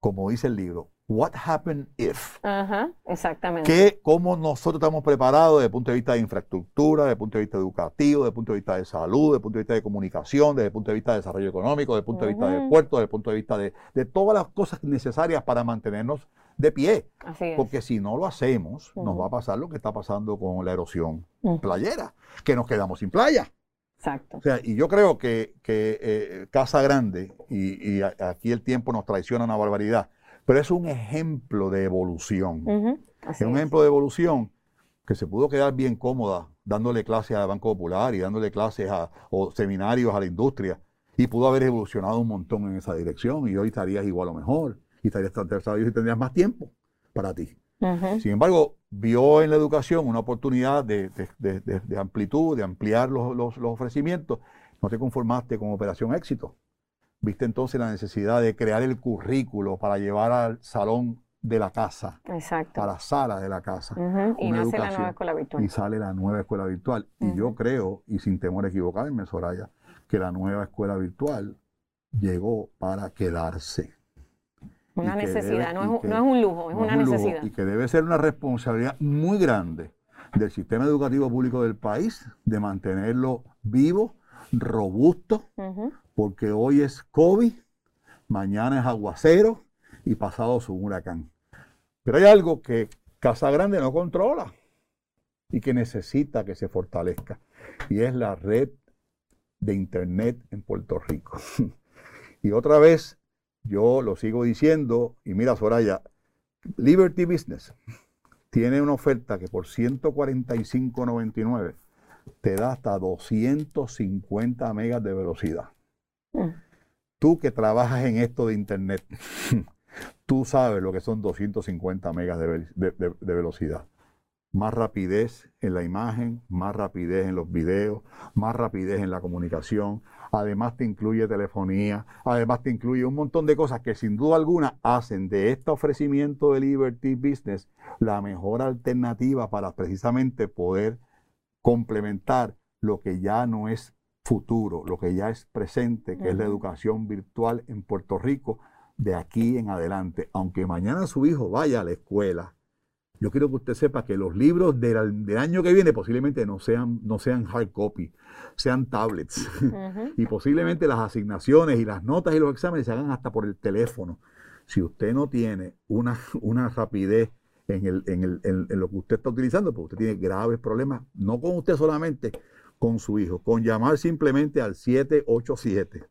A: como dice el libro, What happened if?
B: Ajá, exactamente.
A: Que cómo nosotros estamos preparados desde el punto de vista de infraestructura, desde el punto de vista educativo, desde el punto de vista de salud, desde el punto de vista de comunicación, desde el punto de vista de desarrollo económico, desde el punto de vista de puerto, desde el punto de vista de, todas las cosas necesarias para mantenernos de pie.
B: Así es.
A: Porque si no lo hacemos, nos va a pasar lo que está pasando con la erosión playera, que nos quedamos sin playa.
B: Exacto.
A: O sea, y yo creo que, eh, Casa Grande, y, y aquí el tiempo nos traiciona una barbaridad, pero es un ejemplo de evolución. es un ejemplo de evolución que se pudo quedar bien cómoda dándole clases al Banco Popular y dándole clases a, o seminarios a la industria. Y pudo haber evolucionado un montón en esa dirección y hoy estarías igual o mejor. Y estarías tan interesado y tendrías más tiempo para ti. Sin embargo, vio en la educación una oportunidad de, amplitud, de ampliar los, los ofrecimientos. No te conformaste con Operación Éxito viste entonces la necesidad de crear el currículo para llevar al salón de la casa,
B: Exacto.
A: a la sala de la casa.
B: Y nace la nueva escuela virtual.
A: Y sale la nueva escuela virtual. Y yo creo, y sin temor a equivocarme, Soraya, que la nueva escuela virtual llegó para quedarse.
B: Una necesidad, no, es, un lujo, es una necesidad.
A: y que debe ser una responsabilidad muy grande del sistema educativo público del país de mantenerlo vivo, robusto, porque hoy es COVID, mañana es aguacero y pasado es un huracán. Pero hay algo que Casa Grande no controla y que necesita que se fortalezca, y es la red de Internet en Puerto Rico. y otra vez, yo lo sigo diciendo, y mira Soraya, Liberty Business tiene una oferta que por 145.99 te da hasta 250 megas de velocidad. Tú que trabajas en esto de Internet, tú sabes lo que son 250 megas de, velocidad. Más rapidez en la imagen, más rapidez en los videos, más rapidez en la comunicación. Además te incluye telefonía, además te incluye un montón de cosas que sin duda alguna hacen de este ofrecimiento de Liberty Business la mejor alternativa para precisamente poder complementar lo que ya no es futuro, lo que ya es presente, que es la educación virtual en Puerto Rico de aquí en adelante. Aunque mañana su hijo vaya a la escuela, yo quiero que usted sepa que los libros del, año que viene posiblemente no sean, no sean hard copy, sean tablets. y posiblemente las asignaciones y las notas y los exámenes se hagan hasta por el teléfono. Si usted no tiene una, una rapidez en, el, en, el, en, lo que usted está utilizando, porque usted tiene graves problemas, no con usted solamente, con su hijo, con llamar simplemente al 787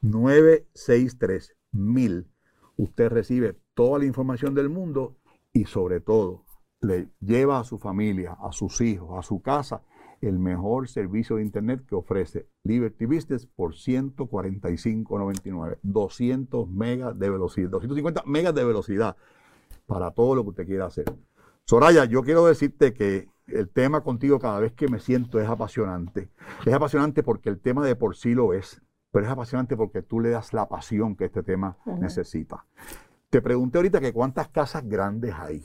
A: 963 1000 usted recibe toda la información del mundo y sobre todo le lleva a su familia, a sus hijos, a su casa, el mejor servicio de Internet que ofrece Liberty Business por 145.99. 200 megas de velocidad, 250 megas de velocidad para todo lo que usted quiera hacer. Soraya, yo quiero decirte que el tema contigo cada vez que me siento es apasionante. Es apasionante porque el tema de por sí lo es, pero es apasionante porque tú le das la pasión que este tema necesita. Te pregunté ahorita que cuántas casas grandes hay.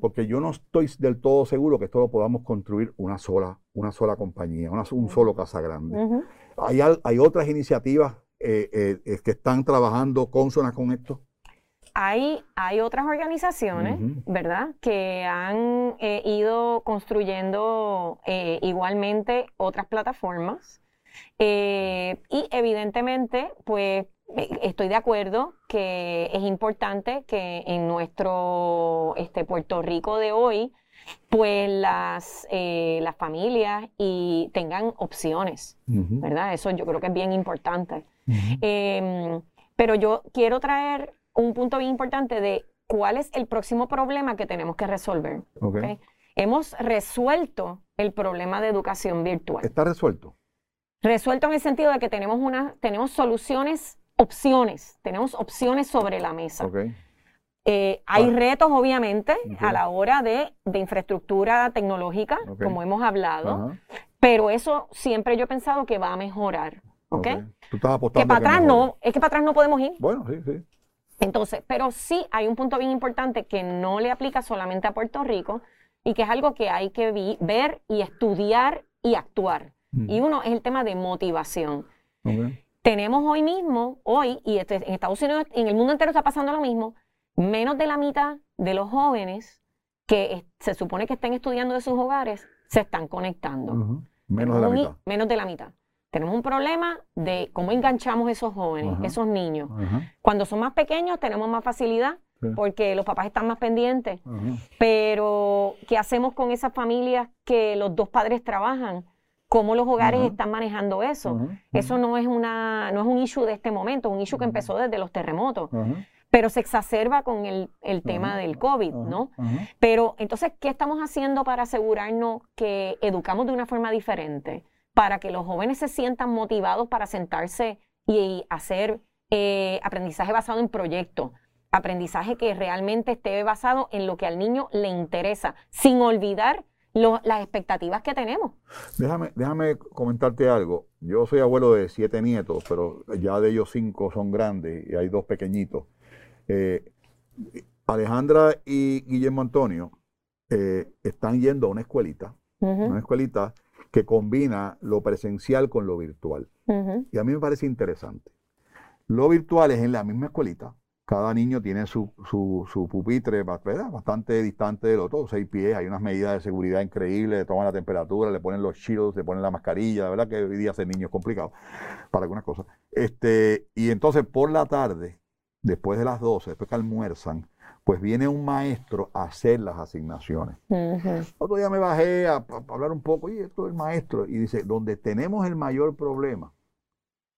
A: Porque yo no estoy del todo seguro que esto lo podamos construir una sola, una sola compañía, una, un solo casa grande. ¿Hay, ¿Hay, otras iniciativas eh, eh, que están trabajando consonas con esto?
B: Hay, hay otras organizaciones, ¿verdad?, que han eh, ido construyendo igualmente otras plataformas. y evidentemente, pues estoy de acuerdo que es importante que en nuestro este, Puerto Rico de hoy, pues las, eh, las familias y tengan opciones, ¿verdad? Eso yo creo que es bien importante. Em, pero yo quiero traer un punto bien importante de cuál es el próximo problema que tenemos que resolver. Hemos resuelto el problema de educación virtual.
A: ¿Está resuelto?
B: Resuelto en el sentido de que tenemos, una, tenemos soluciones opciones, tenemos opciones sobre la mesa. Eh, hay retos, obviamente, a la hora de, infraestructura tecnológica, como hemos hablado, pero eso siempre yo he pensado que va a mejorar. ¿Ok?
A: Tú estás apostando
B: que para atrás no, es que para atrás no podemos ir.
A: Bueno, sí, sí.
B: Entonces, pero sí hay un punto bien importante que no le aplica solamente a Puerto Rico y que es algo que hay que ver y estudiar y actuar. Y uno es el tema de motivación. Tenemos hoy mismo, hoy, y este, en Estados Unidos, en el mundo entero está pasando lo mismo, menos de la mitad de los jóvenes que se supone que estén estudiando de sus hogares se están conectando.
A: Menos de la mitad.
B: Menos de la mitad. Tenemos un problema de cómo enganchamos esos jóvenes, esos niños. Cuando son más pequeños tenemos más facilidad porque los papás están más pendientes. Pero, ¿qué hacemos con esas familias que los dos padres trabajan? cómo los hogares están manejando eso. Eso no es, una, no es un issue de este momento, un issue que empezó desde los terremotos. Pero se exacerba con el, tema del COVID, ¿no? Pero entonces, ¿qué estamos haciendo para asegurarnos que educamos de una forma diferente? Para que los jóvenes se sientan motivados para sentarse y, hacer eh, aprendizaje basado en proyectos, aprendizaje que realmente esté basado en lo que al niño le interesa, sin olvidar las expectativas que tenemos.
A: Déjame, déjame comentarte algo. Yo soy abuelo de siete nietos, pero ya de ellos cinco son grandes y hay dos pequeñitos. Eh, Alejandra y Guillermo Antonio eh, están yendo a una escuelita, una escuelita que combina lo presencial con lo virtual. Y a mí me parece interesante. Lo virtual es en la misma escuelita, cada niño tiene su, su, pupitre bastante distante del otro, seis pies, hay unas medidas de seguridad increíbles, le toman la temperatura, le ponen los shields, le ponen la mascarilla, la verdad que hoy día ser niño es complicado para algunas cosas. Este, y entonces por la tarde, después de las 12, después que almuerzan, pues viene un maestro a hacer las asignaciones. Otro día me bajé a, hablar un poco, y esto es el maestro, y dice, donde tenemos el mayor problema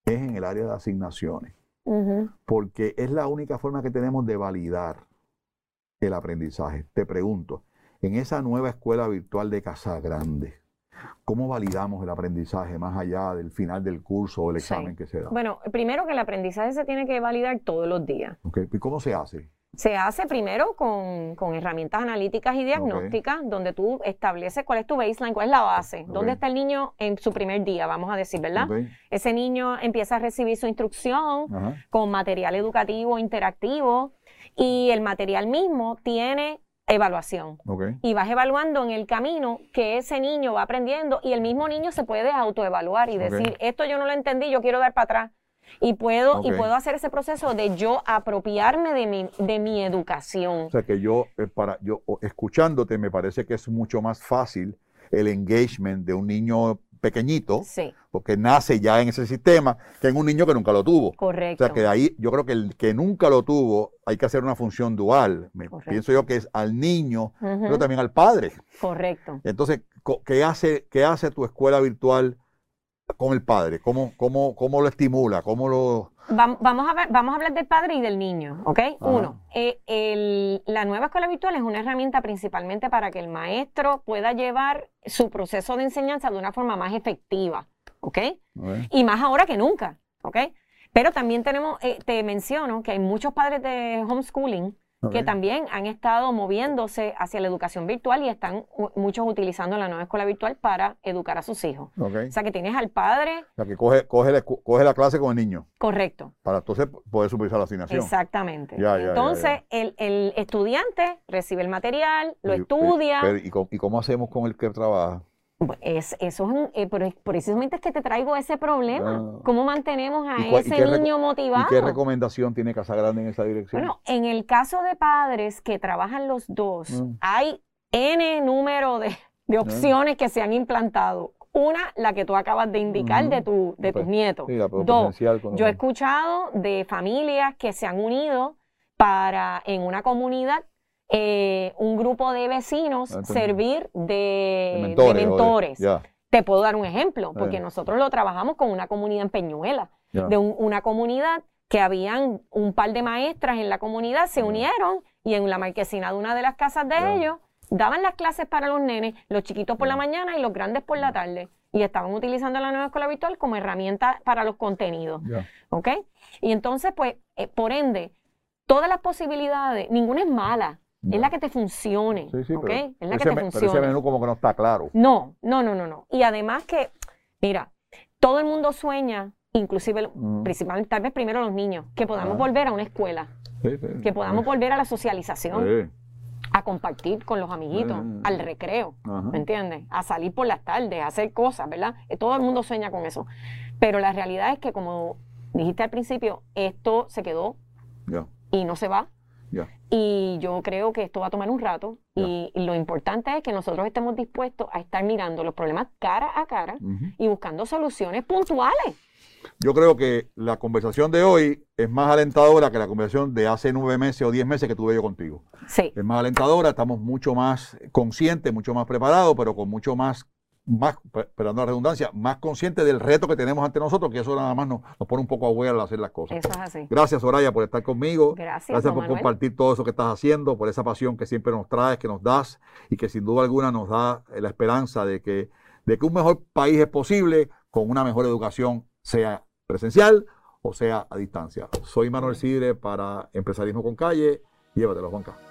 A: es en el área de asignaciones porque es la única forma que tenemos de validar el aprendizaje. Te pregunto, en esa nueva escuela virtual de Casa Grande, ¿Cómo validamos el aprendizaje más allá del final del curso o el examen que se da?
B: Bueno, primero que el aprendizaje se tiene que validar todos los días.
A: ¿Y cómo se hace?
B: Se hace primero con, herramientas analíticas y diagnósticas, donde tú estableces cuál es tu baseline, cuál es la base, dónde está el niño en su primer día, vamos a decir, ¿verdad? Ese niño empieza a recibir su instrucción con material educativo interactivo y el material mismo tiene evaluación. Y vas evaluando en el camino que ese niño va aprendiendo y el mismo niño se puede autoevaluar y decir, esto yo no lo entendí, yo quiero dar para atrás y puedo, y puedo hacer ese proceso de yo apropiarme de mi, de mi educación.
A: O sea que yo, eh, para, yo, escuchándote, me parece que es mucho más fácil el engagement de un niño pequeñito, porque nace ya en ese sistema, que en un niño que nunca lo tuvo.
B: Correcto.
A: O sea que ahí yo creo que el que nunca lo tuvo, hay que hacer una función dual. Me, pienso yo que es al niño, pero también al padre.
B: Correcto.
A: Entonces, ¿qué hace, qué hace tu escuela virtual con el padre? ¿Cómo, cómo, cómo lo estimula? ¿Cómo lo...?
B: Vamos a, ver, vamos a hablar del padre y del niño, ¿ok? Uno, eh, la nueva escuela virtual es una herramienta principalmente para que el maestro pueda llevar su proceso de enseñanza de una forma más efectiva, ¿ok? Y más ahora que nunca, ¿ok? Pero también tenemos, eh, te menciono que hay muchos padres de homeschooling que también han estado moviéndose hacia la educación virtual y están muchos utilizando la nueva escuela virtual para educar a sus hijos. O sea, que tienes al padre...
A: O sea, que coge, coge, la, coge la clase con el niño.
B: Correcto.
A: Para entonces poder supervisar la asignación.
B: Exactamente. entonces, el, el, estudiante recibe el material, lo estudia.
A: ¿y, cómo, hacemos con el que trabaja?
B: Es, eso es un, eh, precisamente es que te traigo ese problema. Ah. ¿Cómo mantenemos a ese niño motivado?
A: ¿Y qué recomendación tiene Casa Grande en esa dirección?
B: Bueno, en el caso de padres que trabajan los dos, mm. hay N número de, de opciones que se han implantado. Una, la que tú acabas de indicar de, tu, de tus nietos. Dos, yo he escuchado de familias que se han unido para en una comunidad eh, un grupo de vecinos ah, servir de, mentores. Te puedo dar un ejemplo, porque eh. nosotros lo trabajamos con una comunidad en Peñuela, de una comunidad que habían un par de maestras en la comunidad, se unieron y en la marquesina de una de las casas de ellos daban las clases para los nenes, los chiquitos por la mañana y los grandes por la tarde. Y estaban utilizando la nueva escuela virtual como herramienta para los contenidos. ¿Ok? Y entonces, pues, eh, por ende, todas las posibilidades, ninguna es mala. Es la que te funcione. Sí, sí, es la que te funcione. Pero
A: ese menú como que no está claro.
B: No, no, no, no, no. Y además que, mira, todo el mundo sueña, inclusive, mm. principalmente, tal vez primero los niños, que podamos volver a una escuela. que podamos volver a la socialización. A compartir con los amiguitos, al recreo, ¿me entiendes? A salir por las tardes, a hacer cosas, ¿verdad? Eh, todo el mundo sueña con eso. Pero la realidad es que, como dijiste al principio, esto se quedó y no se va y yo creo que esto va a tomar un rato y, lo importante es que nosotros estemos dispuestos a estar mirando los problemas cara a cara y buscando soluciones puntuales.
A: Yo creo que la conversación de hoy es más alentadora que la conversación de hace nueve meses o diez meses que tuve yo contigo.
B: Sí.
A: Es más alentadora, estamos mucho más conscientes, mucho más preparados, pero con mucho más más, perdón la redundancia, más consciente del reto que tenemos ante nosotros, que eso nada más nos, pone un poco a huear al hacer las cosas.
B: Eso es así.
A: Gracias, Soraya, por estar conmigo.
B: Gracias.
A: Gracias por compartir todo eso que estás haciendo, por esa pasión que siempre nos traes, que nos das y que sin duda alguna nos da la esperanza de que, de que un mejor país es posible con una mejor educación, sea presencial o sea a distancia. Soy Manuel Sidre para Empresarismo con Calle. Llévatelo, Juanca.